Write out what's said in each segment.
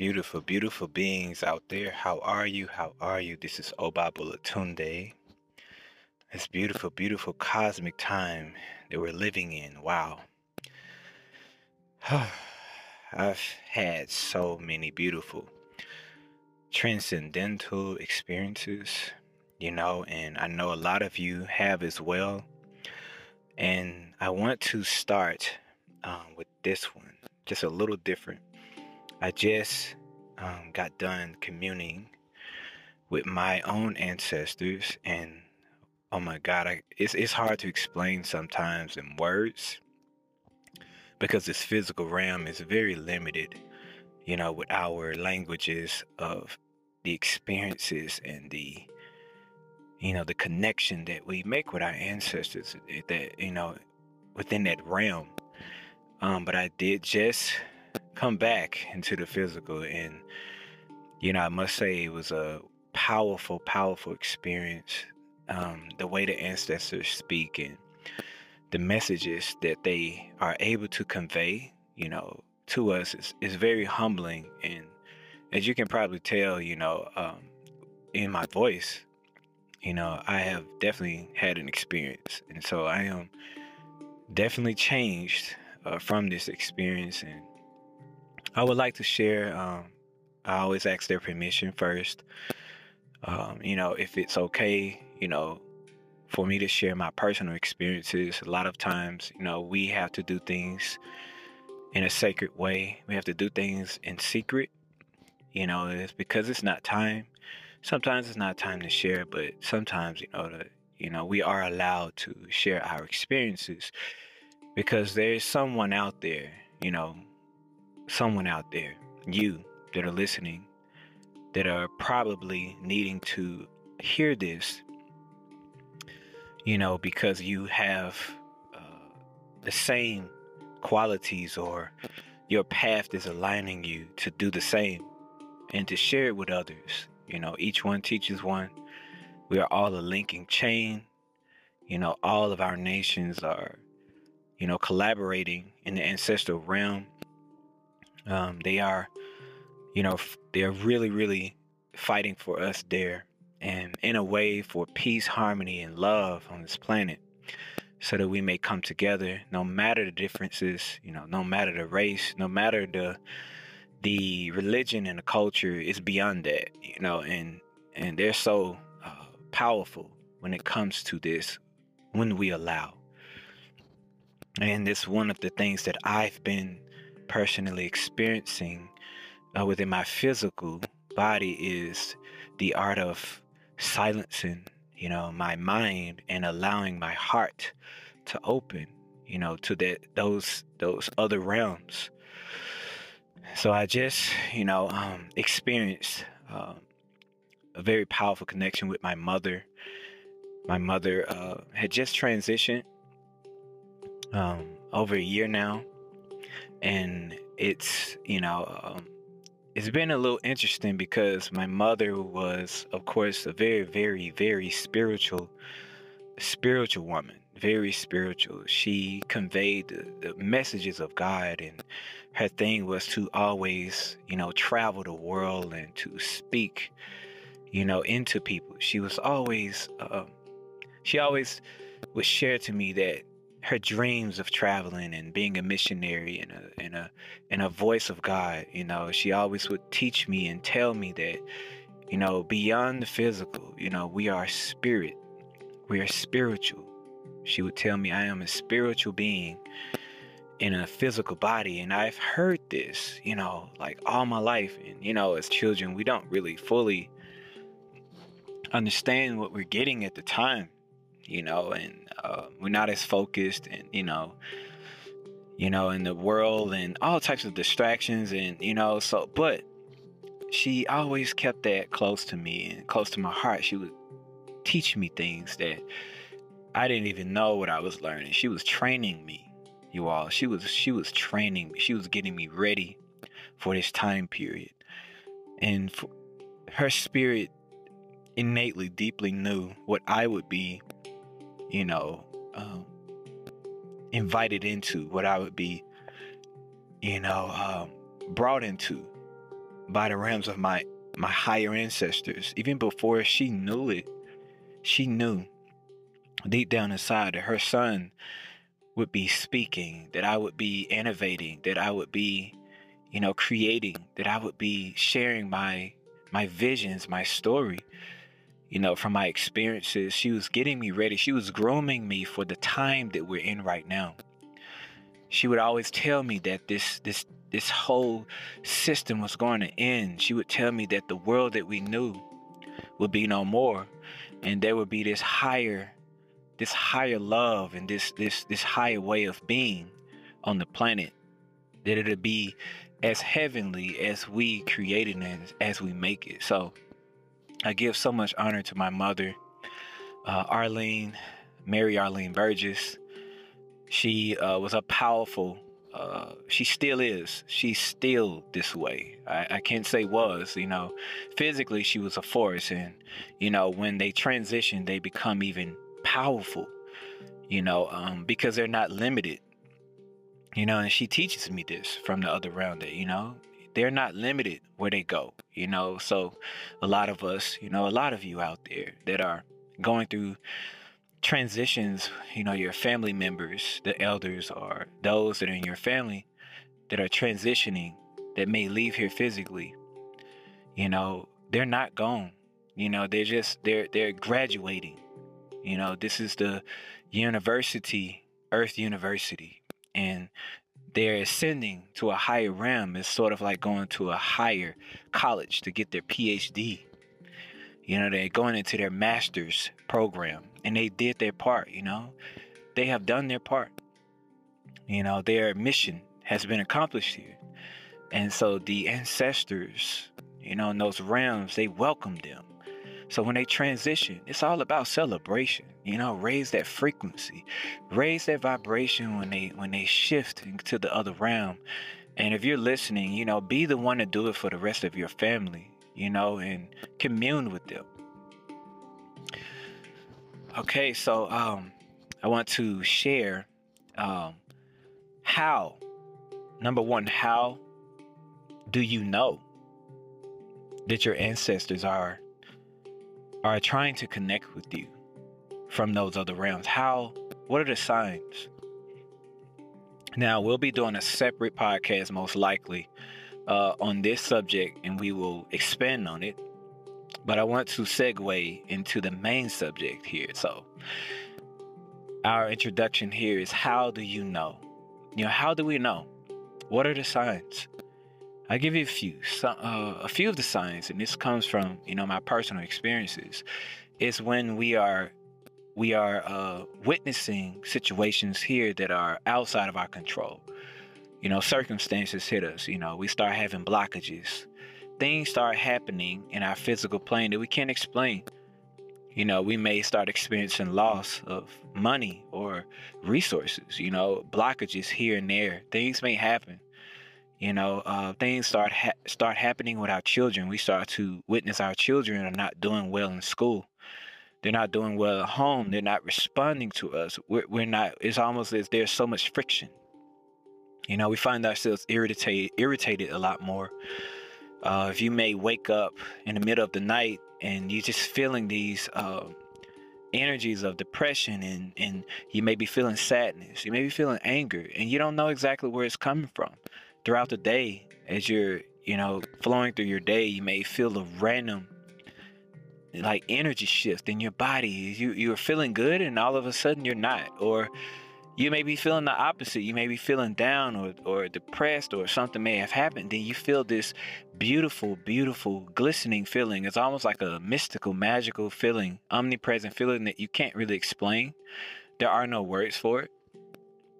Beautiful, beautiful beings out there. How are you? How are you? This is Obabulatunde. It's beautiful, beautiful cosmic time that we're living in. Wow. I've had so many beautiful transcendental experiences, you know, and I know a lot of you have as well. And I want to start um, with this one, just a little different. I just um, got done communing with my own ancestors, and oh my God, I, it's it's hard to explain sometimes in words because this physical realm is very limited, you know, with our languages of the experiences and the you know the connection that we make with our ancestors that you know within that realm. Um, but i did just come back into the physical and you know i must say it was a powerful powerful experience um, the way the ancestors speak and the messages that they are able to convey you know to us is, is very humbling. And as you can probably tell you know um, in my voice you know i have definitely had an experience. And so i am definitely changed uh, from this experience. And I would like to share. Um, I always ask their permission first. Um, you know, if it's okay, you know, for me to share my personal experiences. A lot of times, you know, we have to do things in a sacred way. We have to do things in secret. You know, it's because it's not time. Sometimes it's not time to share, but sometimes, you know, the, you know, we are allowed to share our experiences because there's someone out there, you know, someone out there, you that are listening, that are probably needing to hear this, you know, because you have uh, the same qualities or your path is aligning you to do the same and to share it with others. You know, each one teaches one. We are all a linking chain. You know, all of our nations are, you know, collaborating in the ancestral realm um, they are, you know, they're really, really fighting for us there and in a way for peace, harmony, and love on this planet so that we may come together no matter the differences, you know, no matter the race, no matter the the religion and the culture is beyond that, you know, and and they're so uh, powerful when it comes to this when we allow. And it's one of the things that I've been personally experiencing uh, within my physical body is the art of silencing, you know, my mind and allowing my heart to open, you know, to that those those other realms. So I just, you know, um, experienced um, a very powerful connection with my mother. My mother uh, had just transitioned um, over a year now, and it's you know um, it's been a little interesting because my mother was of course a very very very spiritual spiritual woman very spiritual. She conveyed the, the messages of god and her thing was to always you know travel the world and to speak you know into people. She was always uh, she always would share to me that her dreams of traveling and being a missionary and a and a and a voice of God. You know, she always would teach me and tell me that, you know, beyond the physical, you know, we are spirit. We are spiritual. She would tell me I am a spiritual being in a physical body. And I've heard this, you know, like all my life. And, you know, as children, we don't really fully understand what we're getting at the time you know, and uh, we're not as focused, and you know, you know, in the world and all types of distractions, and you know, so but she always kept that close to me and close to my heart. She would teach me things that I didn't even know what I was learning. She was training me, you all. She was she was training me. She was getting me ready for this time period, and her spirit innately, deeply knew what I would be you know, um, invited into, what I would be, you know, um, brought into by the realms of my my higher ancestors. Even before she knew it, she knew deep down inside that her son would be speaking, that I would be innovating, that I would be, you know, creating, that I would be sharing my my visions, my story, you know, from my experiences. She was getting me ready. She was grooming me for the time that we're in right now. She would always tell me that this this this whole system was going to end. She would tell me that the world that we knew would be no more and there would be this higher this higher love and this this this higher way of being on the planet that it'll be as heavenly as we created and as we make it so i give so much honor to my mother uh, arlene mary arlene burgess she uh, was a powerful uh, she still is. She's still this way. I, I, can't say was, you know, physically she was a force. And, you know, when they transition, they become even powerful, you know, um, because they're not limited, you know, and she teaches me this from the other round that, you know, they're not limited where they go, you know. So a lot of us, you know, a lot of you out there that are going through transitions, you know, your family members, the elders, or those that are in your family that are transitioning that may leave here physically, you know, they're not gone. You know, they're just they're they're graduating. You know, this is the university, Earth University, and they're ascending to a higher realm. It's sort of like going to a higher college to get their PhD. You know, they're going into their master's program and they did their part, you know. They have done their part. You know, their mission has been accomplished here. And so the ancestors, you know, in those realms, they welcome them. So when they transition, it's all about celebration. You know, raise that frequency, raise that vibration when they when they shift into the other realm. And if you're listening, you know, be the one to do it for the rest of your family, you know, and commune with them. Okay, so um, I want to share um, how. Number one, how do you know that your ancestors are are trying to connect with you from those other realms? How? What are the signs? Now we'll be doing a separate podcast, most likely, uh, on this subject, and we will expand on it but I want to segue into the main subject here. So, our introduction here is how do you know? You know, how do we know? What are the signs? I give you a few, uh, a few of the signs, and this comes from you know my personal experiences. Is when we are we are uh, witnessing situations here that are outside of our control. You know, circumstances hit us. You know, we start having blockages things start happening in our physical plane that we can't explain. You know, we may start experiencing loss of money or resources, you know, blockages here and there. Things may happen. You know, uh, things start ha- start happening with our children. We start to witness our children are not doing well in school. They're not doing well at home. They're not responding to us. We're, we're not. It's almost as there's so much friction. You know, we find ourselves irritated, irritated a lot more uh, if you may wake up in the middle of the night and you're just feeling these uh, energies of depression and, and you may be feeling sadness, you may be feeling anger, and you don't know exactly where it's coming from. Throughout the day, as you're, you know, flowing through your day, you may feel a random like energy shift in your body. You you're feeling good and all of a sudden you're not. Or you may be feeling the opposite. You may be feeling down or, or depressed or something may have happened. Then you feel this beautiful, beautiful, glistening feeling. It's almost like a mystical, magical feeling, omnipresent feeling that you can't really explain. There are no words for it.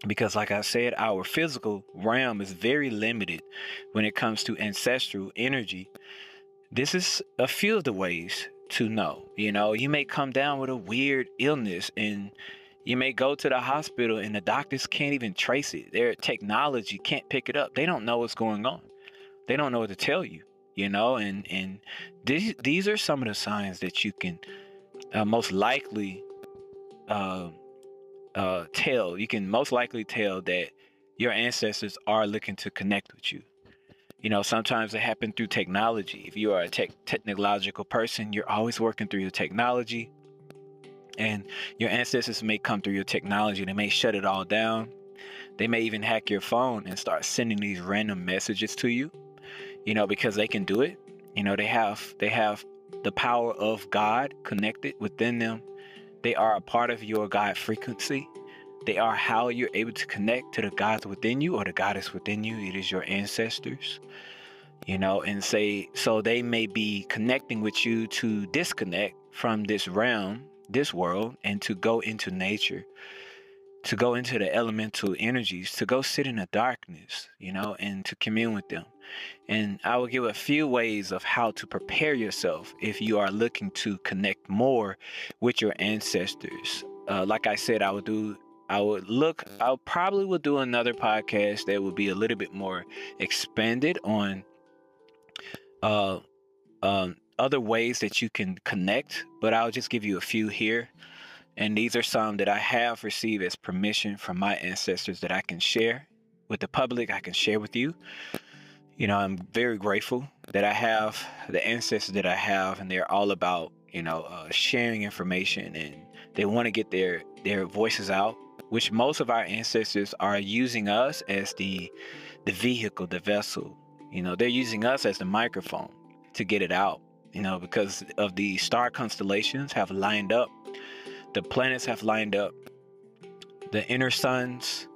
Because, like I said, our physical realm is very limited when it comes to ancestral energy. This is a few of the ways to know. You know, you may come down with a weird illness and you may go to the hospital and the doctors can't even trace it. Their technology can't pick it up. They don't know what's going on. They don't know what to tell you, you know, and and these these are some of the signs that you can uh, most likely uh, uh, tell. You can most likely tell that your ancestors are looking to connect with you. You know, sometimes it happens through technology. If you are a tech technological person, you're always working through your technology. And your ancestors may come through your technology. They may shut it all down. They may even hack your phone and start sending these random messages to you. You know, because they can do it. You know, they have they have the power of God connected within them. They are a part of your God frequency. They are how you're able to connect to the gods within you or the goddess within you. It is your ancestors, you know, and say, so they may be connecting with you to disconnect from this realm, this world, and to go into nature, to go into the elemental energies, to go sit in the darkness, you know, and to commune with them. And I will give a few ways of how to prepare yourself if you are looking to connect more with your ancestors. Uh, like I said, I will do I would look, I probably will do another podcast that would be a little bit more expanded on uh, um, other ways that you can connect, but I'll just give you a few here. And these are some that I have received as permission from my ancestors that I can share with the public, I can share with you. You know, I'm very grateful that I have the ancestors that I have, and they're all about, you know, uh, sharing information and they want to get their their voices out which most of our ancestors are using us as the the vehicle, the vessel. You know, they're using us as the microphone to get it out. You know, because of the star constellations have lined up, the planets have lined up, the inner suns,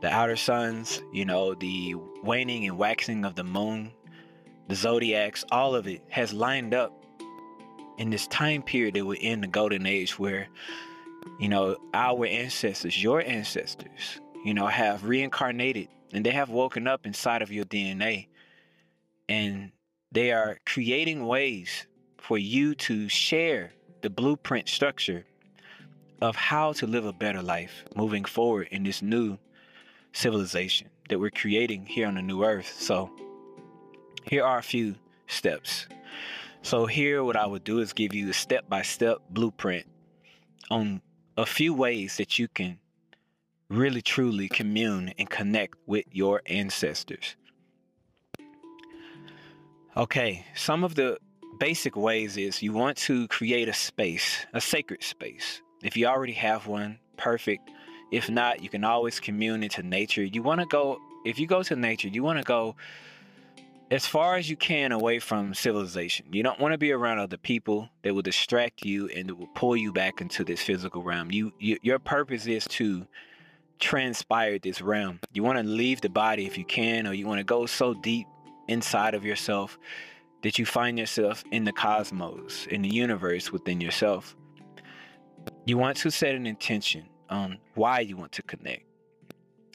the outer suns, you know, the waning and waxing of the moon, the zodiacs, all of it has lined up in this time period that we're in the golden age where you know, our ancestors, your ancestors, you know, have reincarnated and they have woken up inside of your DNA and they are creating ways for you to share the blueprint structure of how to live a better life moving forward in this new civilization that we're creating here on the new earth. So, here are a few steps. So, here, what I would do is give you a step by step blueprint on a few ways that you can really truly commune and connect with your ancestors. Okay, some of the basic ways is you want to create a space, a sacred space. If you already have one, perfect. If not, you can always commune into nature. You want to go, if you go to nature, you want to go as far as you can away from civilization. You don't want to be around other people that will distract you and will pull you back into this physical realm. You, you your purpose is to transpire this realm. You want to leave the body if you can, or you want to go so deep inside of yourself that you find yourself in the cosmos, in the universe within yourself. You want to set an intention on why you want to connect.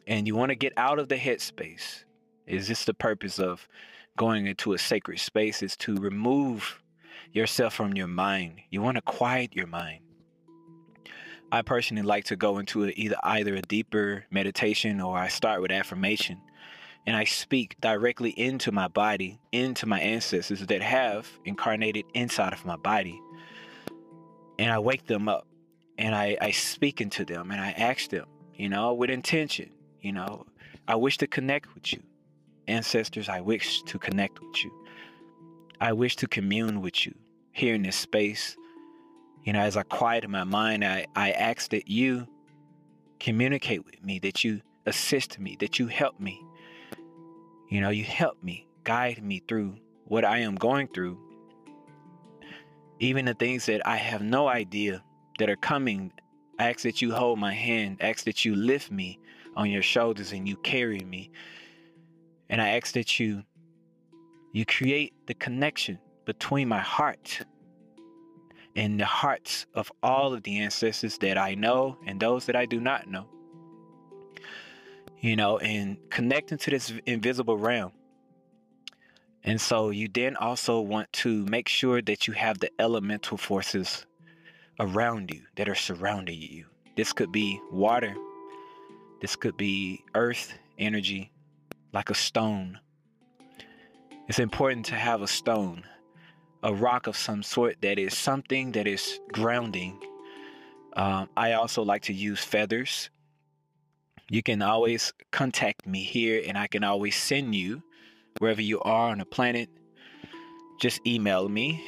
And you want to get out of the headspace. Is this the purpose of going into a sacred space is to remove yourself from your mind. You want to quiet your mind. I personally like to go into either either a deeper meditation or I start with affirmation and I speak directly into my body, into my ancestors that have incarnated inside of my body. And I wake them up and I, I speak into them and I ask them, you know, with intention, you know, I wish to connect with you. Ancestors, I wish to connect with you. I wish to commune with you here in this space. You know, as I quiet my mind, I, I ask that you communicate with me, that you assist me, that you help me. You know, you help me, guide me through what I am going through. Even the things that I have no idea that are coming, I ask that you hold my hand, I ask that you lift me on your shoulders and you carry me and I ask that you you create the connection between my heart and the hearts of all of the ancestors that I know and those that I do not know. You know, and connecting to this invisible realm. And so you then also want to make sure that you have the elemental forces around you that are surrounding you. This could be water, this could be earth energy, like a stone. It's important to have a stone, a rock of some sort that is something that is grounding. Um, I also like to use feathers. You can always contact me here and I can always send you wherever you are on the planet, just email me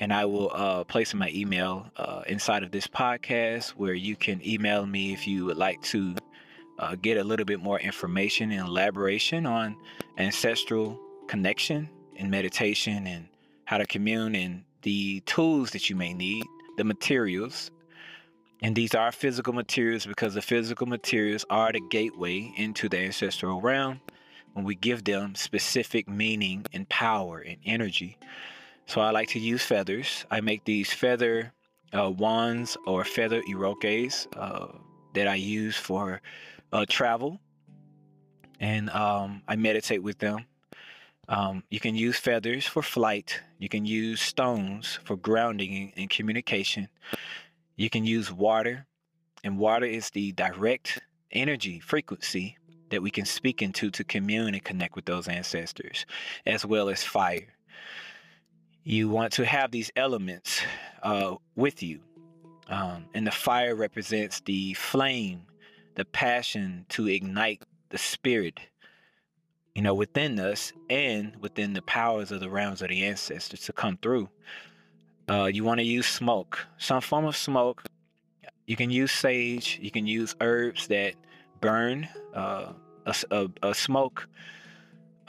and I will uh, place my email uh, inside of this podcast where you can email me if you would like to uh, get a little bit more information and elaboration on ancestral connection and meditation and how to commune and the tools that you may need, the materials. And these are physical materials because the physical materials are the gateway into the ancestral realm when we give them specific meaning and power and energy. So I like to use feathers. I make these feather uh, wands or feather iroques uh, that I use for uh, travel, and um, I meditate with them. Um, you can use feathers for flight. You can use stones for grounding and communication. You can use water, and water is the direct energy frequency that we can speak into to commune and connect with those ancestors, as well as fire. You want to have these elements uh, with you. Um, and the fire represents the flame, the passion to ignite the spirit, you know, within us and within the powers of the realms of the ancestors to come through. Uh, you want to use smoke, some form of smoke. You can use sage. You can use herbs that burn uh, a, a, a, smoke.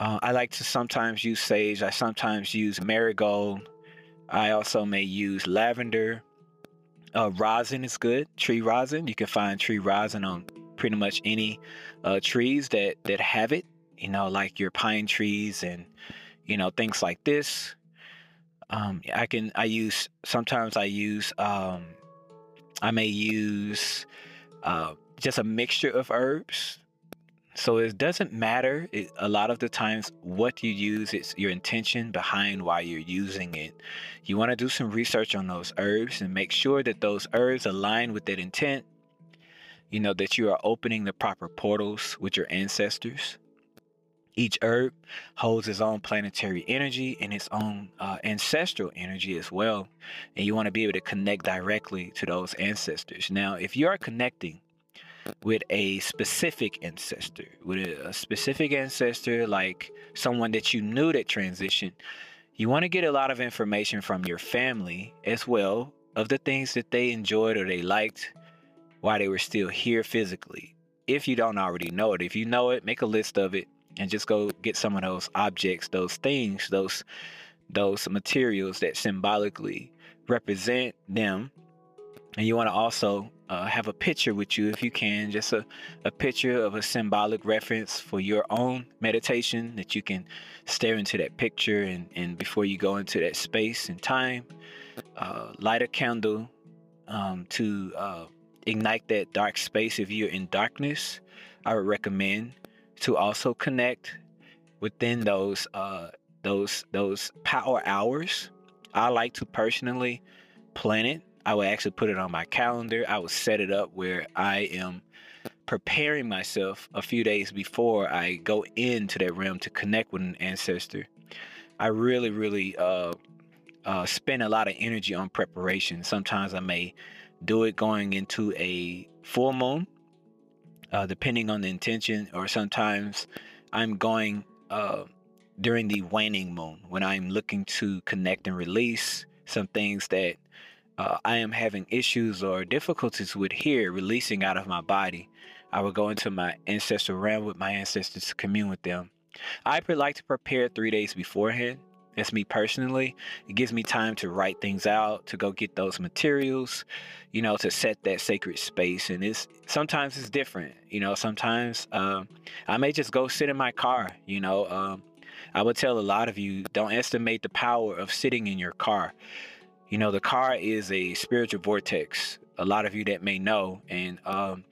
Uh, I like to sometimes use sage. I sometimes use marigold. I also may use lavender. Uh, rosin is good. Tree rosin. You can find tree rosin on pretty much any uh, trees that that have it. You know, like your pine trees and you know things like this. Um, I can. I use. Sometimes I use. Um, I may use uh, just a mixture of herbs. So it doesn't matter it, a lot of the times what you use, it's your intention behind why you're using it. You want to do some research on those herbs and make sure that those herbs align with that intent. You know, that you are opening the proper portals with your ancestors. Each herb holds its own planetary energy and its own uh, ancestral energy as well. And you want to be able to connect directly to those ancestors. Now, if you are connecting with a specific ancestor, with a, specific ancestor like someone that you knew that transitioned, you want to get a lot of information from your family as well of the things that they enjoyed or they liked while they were still here physically. If you don't already know it, if you know it, make a list of it and just go get some of those objects, those things, those those materials that symbolically represent them. And you want to also uh, have a picture with you if you can, just a, a picture of a symbolic reference for your own meditation that you can stare into that picture and, and before you go into that space and time, uh, light a candle um, to uh, ignite that dark space. If you're in darkness, I would recommend to also connect within those uh, those those power hours. I like to personally plan it I would actually put it on my calendar. I would set it up where I am preparing myself a few days before I go into that realm to connect with an ancestor. I really, really uh, uh, spend a lot of energy on preparation. Sometimes I may do it going into a full moon, uh, depending on the intention, or sometimes I'm going uh, during the waning moon when I'm looking to connect and release some things that uh, I am having issues or difficulties with here releasing out of my body, I would go into my ancestral realm with my ancestors to commune with them. I like to prepare three days beforehand. That's me personally. It gives me time to write things out, to go get those materials, you know, to set that sacred space. And it's sometimes it's different, you know. Sometimes um, I may just go sit in my car, you know. Um, I would tell a lot of you don't estimate the power of sitting in your car. You know, the car is a spiritual vortex. A lot of you that may know, and um,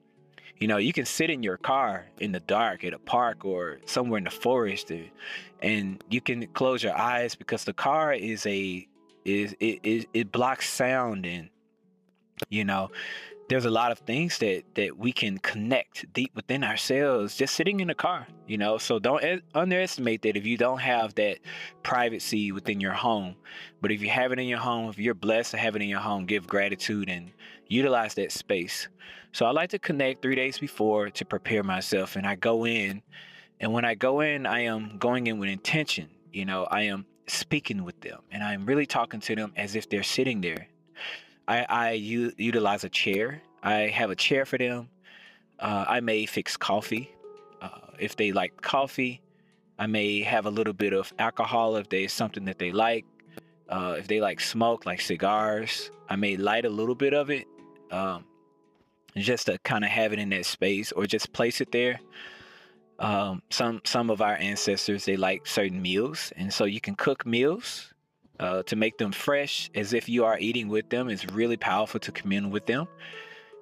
you know, you can sit in your car in the dark at a park or somewhere in the forest, and, and you can close your eyes because the car is a is it, it, it blocks sound and you know there's a lot of things that that we can connect deep within ourselves just sitting in the car you know so don't underestimate that if you don't have that privacy within your home but if you have it in your home if you're blessed to have it in your home give gratitude and utilize that space so i like to connect three days before to prepare myself and i go in And when I go in, I am going in with intention. You know, I am speaking with them and I'm really talking to them as if they're sitting there. I, I u- utilize a chair. I have a chair for them. Uh, I may fix coffee. Uh, if they like coffee, I may have a little bit of alcohol if there's something that they like. Uh, if they like smoke, like cigars, I may light a little bit of it um, just to kind of have it in that space or just place it there. Um, some some of our ancestors they like certain meals, and so you can cook meals uh, to make them fresh as if you are eating with them. is really powerful to commune with them.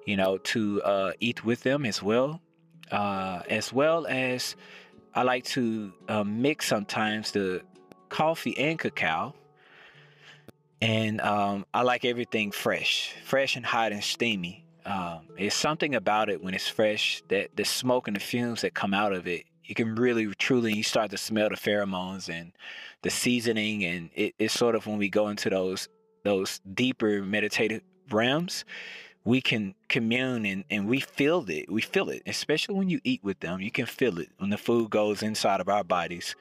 You know, to uh, eat with them as well, uh, as well as I like to uh, mix sometimes the coffee and cacao. And um, I like everything fresh, fresh and hot and steamy. Um, it's something about it when it's fresh that the smoke and the fumes that come out of it, you can really truly you start to smell the pheromones and the seasoning, and it, it's sort of when we go into those those deeper meditative realms, we can commune and, and we feel it. We feel it, especially when you eat with them. You can feel it when the food goes inside of our bodies.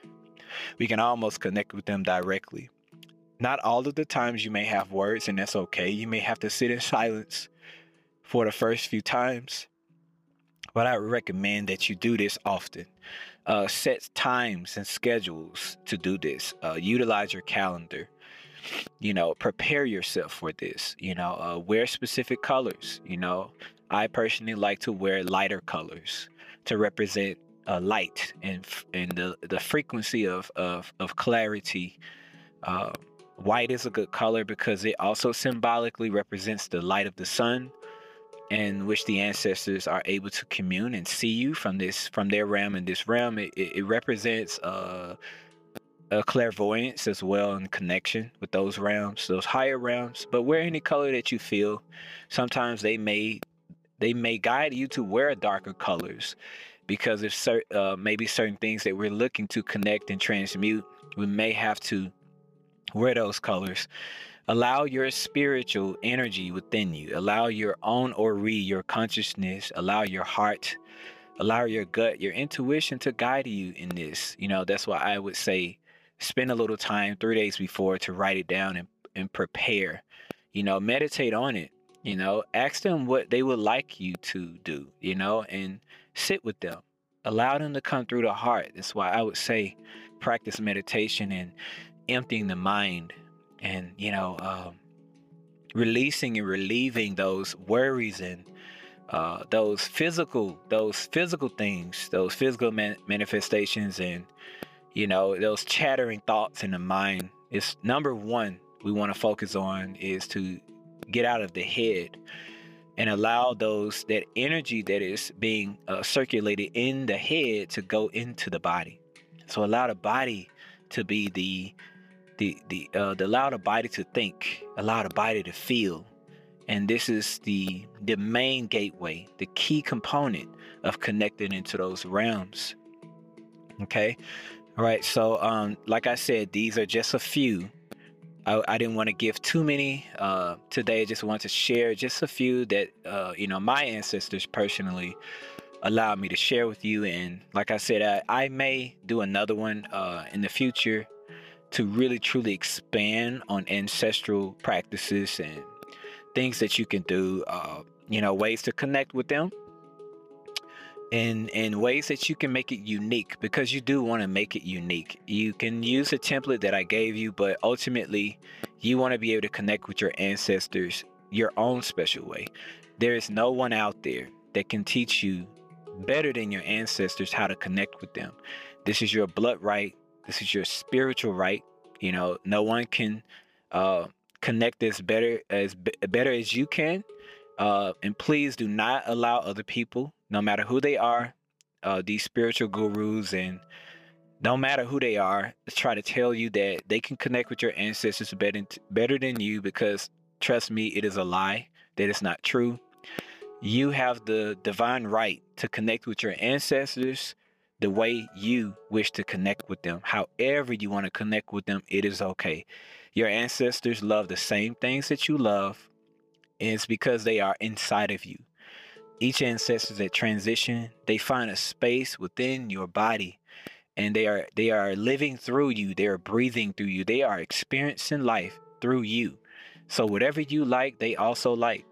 We can almost connect with them directly. Not all of the times you may have words, and that's okay. You may have to sit in silence for the first few times. But I recommend that you do this often. Uh, set times and schedules to do this. Uh, utilize your calendar. You know, prepare yourself for this. You know, uh, wear specific colors. You know, I personally like to wear lighter colors to represent uh, light and and the the frequency of of of clarity. Uh, white is a good color because it also symbolically represents the light of the sun in which the ancestors are able to commune and see you from this from their realm and this realm it, it, represents uh, a clairvoyance as well in connection with those realms those higher realms. But wear any color that you feel. Sometimes they may they may guide you to wear darker colors because if certain uh, maybe certain things that we're looking to connect and transmute we may have to wear those colors Allow your spiritual energy within you. Allow your own ori, your consciousness, allow your heart, allow your gut, your intuition to guide you in this. You know, that's why I would say spend a little time three days before to write it down and, and prepare. You know, meditate on it. You know, ask them what they would like you to do, you know, and sit with them. Allow them to come through the heart. That's why I would say practice meditation and emptying the mind and you know um, releasing and relieving those worries and uh, those physical those physical things those physical man- manifestations and you know those chattering thoughts in the mind. It's number one we want to focus on is to get out of the head and allow those that energy that is being uh, circulated in the head to go into the body. So allow the body to be the the the uh, the allow the body to think, allow the body to feel, and this is the the main gateway, the key component of connecting into those realms. Okay, all right. So, um, like I said, these are just a few. I, I didn't want to give too many uh, today. I just want to share just a few that uh, you know my ancestors personally allowed me to share with you. And like I said, I, I may do another one uh, in the future to really truly expand on ancestral practices and things that you can do, uh, you know, ways to connect with them and and ways that you can make it unique because you do want to make it unique. You can use a template that I gave you, but ultimately you want to be able to connect with your ancestors your own special way. There is no one out there that can teach you better than your ancestors how to connect with them. This is your blood right this is your spiritual right. You know, no one can uh, connect this better as better as you can. Uh, and please do not allow other people, no matter who they are, uh, these spiritual gurus and no matter who they are, to try to tell you that they can connect with your ancestors better, better than you because trust me, it is a lie. That is not true. You have the divine right to connect with your ancestors the way you wish to connect with them. However, you want to connect with them, it is okay. Your ancestors love the same things that you love, and it's because they are inside of you. Each ancestor that transition, they find a space within your body and they are they are living through you they are breathing through you they are experiencing life through you so whatever you like they also like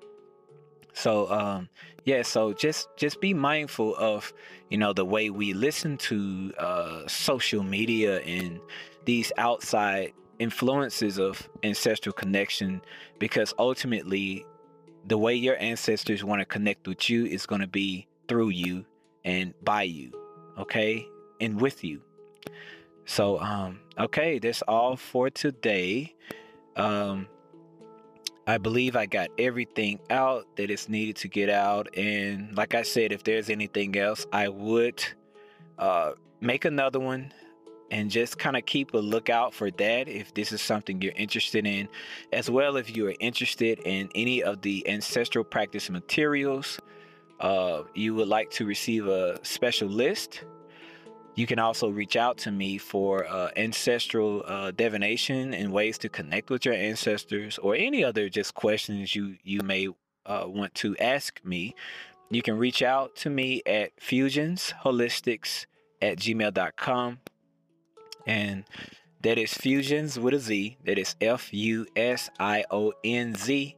so um yeah so just just be mindful of you know the way we listen to uh social media and these outside influences of ancestral connection because ultimately the way your ancestors want to connect with you is going to be through you and by you okay? And with you. So um okay that's all for today. Um I believe I got everything out that is needed to get out. And like I said, if there's anything else, I would uh, make another one and just kind of keep a lookout for that if this is something you're interested in, as well if you are interested in any of the ancestral practice materials. Uh, you would like to receive a special list you can also reach out to me for uh, ancestral uh, divination and ways to connect with your ancestors or any other just questions you, you may uh, want to ask me. You can reach out to me at fusionzholistics at gmail.com. And that is fusions with a Z. That is F U S I O N Z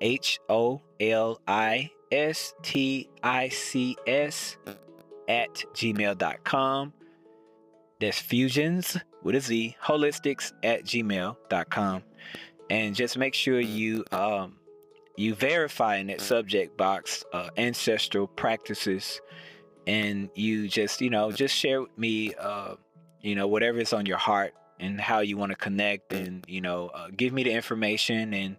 H O L I S T I C S at gmail.com. That's fusions with a Z, holistics at gmail.com. And just make sure you um, you verify in that subject box uh, ancestral practices and you just you know just share with me uh, you know whatever is on your heart and how you want to connect and you know uh, give me the information and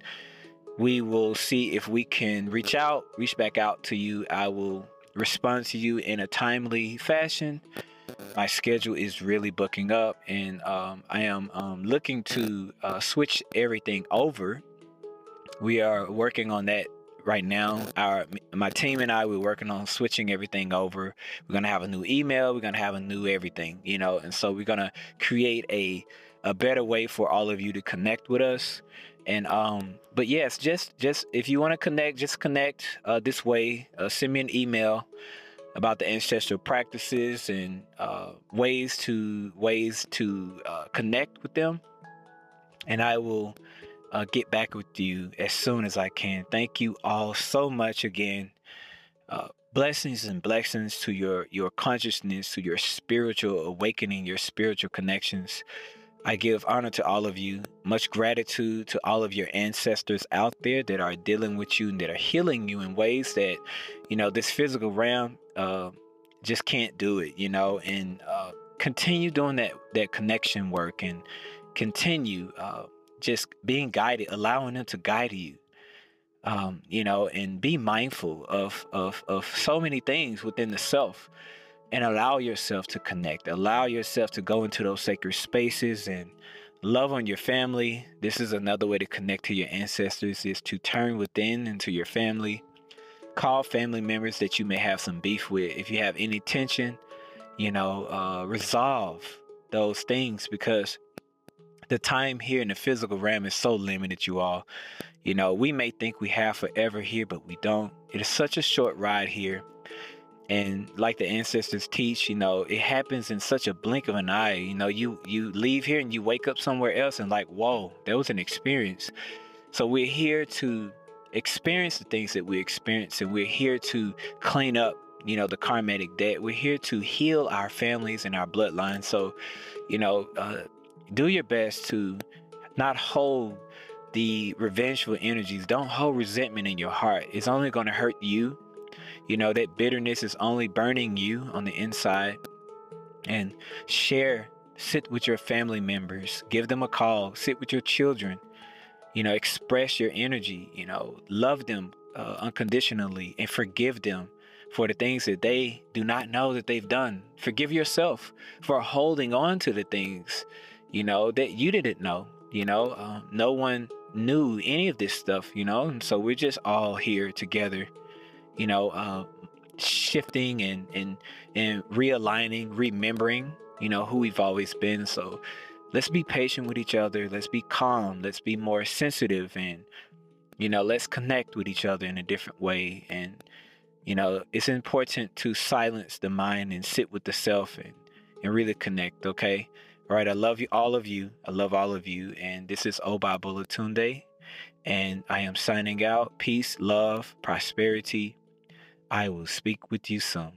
we will see if we can reach out reach back out to you i will respond to you in a timely fashion. My schedule is really booking up, and um, I am um, looking to uh, switch everything over. We are working on that right now. Our my team and I we're working on switching everything over. We're gonna have a new email. We're gonna have a new everything, you know, and so we're gonna create a a better way for all of you to connect with us and um but yes just just if you want to connect just connect uh this way uh, send me an email about the ancestral practices and uh ways to ways to uh, connect with them. And i will uh, get back with you as soon as i can. Thank you all so much again. Uh, blessings and blessings to your your consciousness to your spiritual awakening your spiritual connections I give honor to all of you, much gratitude to all of your ancestors out there that are dealing with you and that are healing you in ways that, you know, this physical realm uh, just can't do it, you know, and uh, continue doing that, that connection work and continue uh, just being guided, allowing them to guide you. Um, you know, and be mindful of, of of so many things within the self and allow yourself to connect. Allow yourself to go into those sacred spaces and love on your family. This is another way to connect to your ancestors is to turn within into your family. Call family members that you may have some beef with. If you have any tension, you know, uh, resolve those things because the time here in the physical realm is so limited, you all. You know, we may think we have forever here, but we don't. It is such a short ride here and like the ancestors teach you know it happens in such a blink of an eye you know you you leave here and you wake up somewhere else and like whoa that was an experience. So we're here to experience the things that we experience and we're here to clean up you know the karmatic debt. We're here to heal our families and our bloodlines. So you know uh, do your best to not hold the revengeful energies. Don't hold resentment in your heart. It's only going to hurt you you know, that bitterness is only burning you on the inside. And share, sit with your family members, give them a call, sit with your children, you know, express your energy, you know, love them uh, unconditionally and forgive them for the things that they do not know that they've done. Forgive yourself for holding on to the things, you know, that you didn't know. You know, uh, no one knew any of this stuff, you know, and so we're just all here together you know, uh, shifting and and and realigning, remembering, you know, who we've always been. So let's be patient with each other. Let's be calm. Let's be more sensitive and you know, let's connect with each other in a different way. And you know, it's important to silence the mind and sit with the self and and really connect, okay? All right, I love you, all of you. I love all of you. And this is Oba Bulatunde. And I am signing out. Peace, love, prosperity. I will speak with you soon.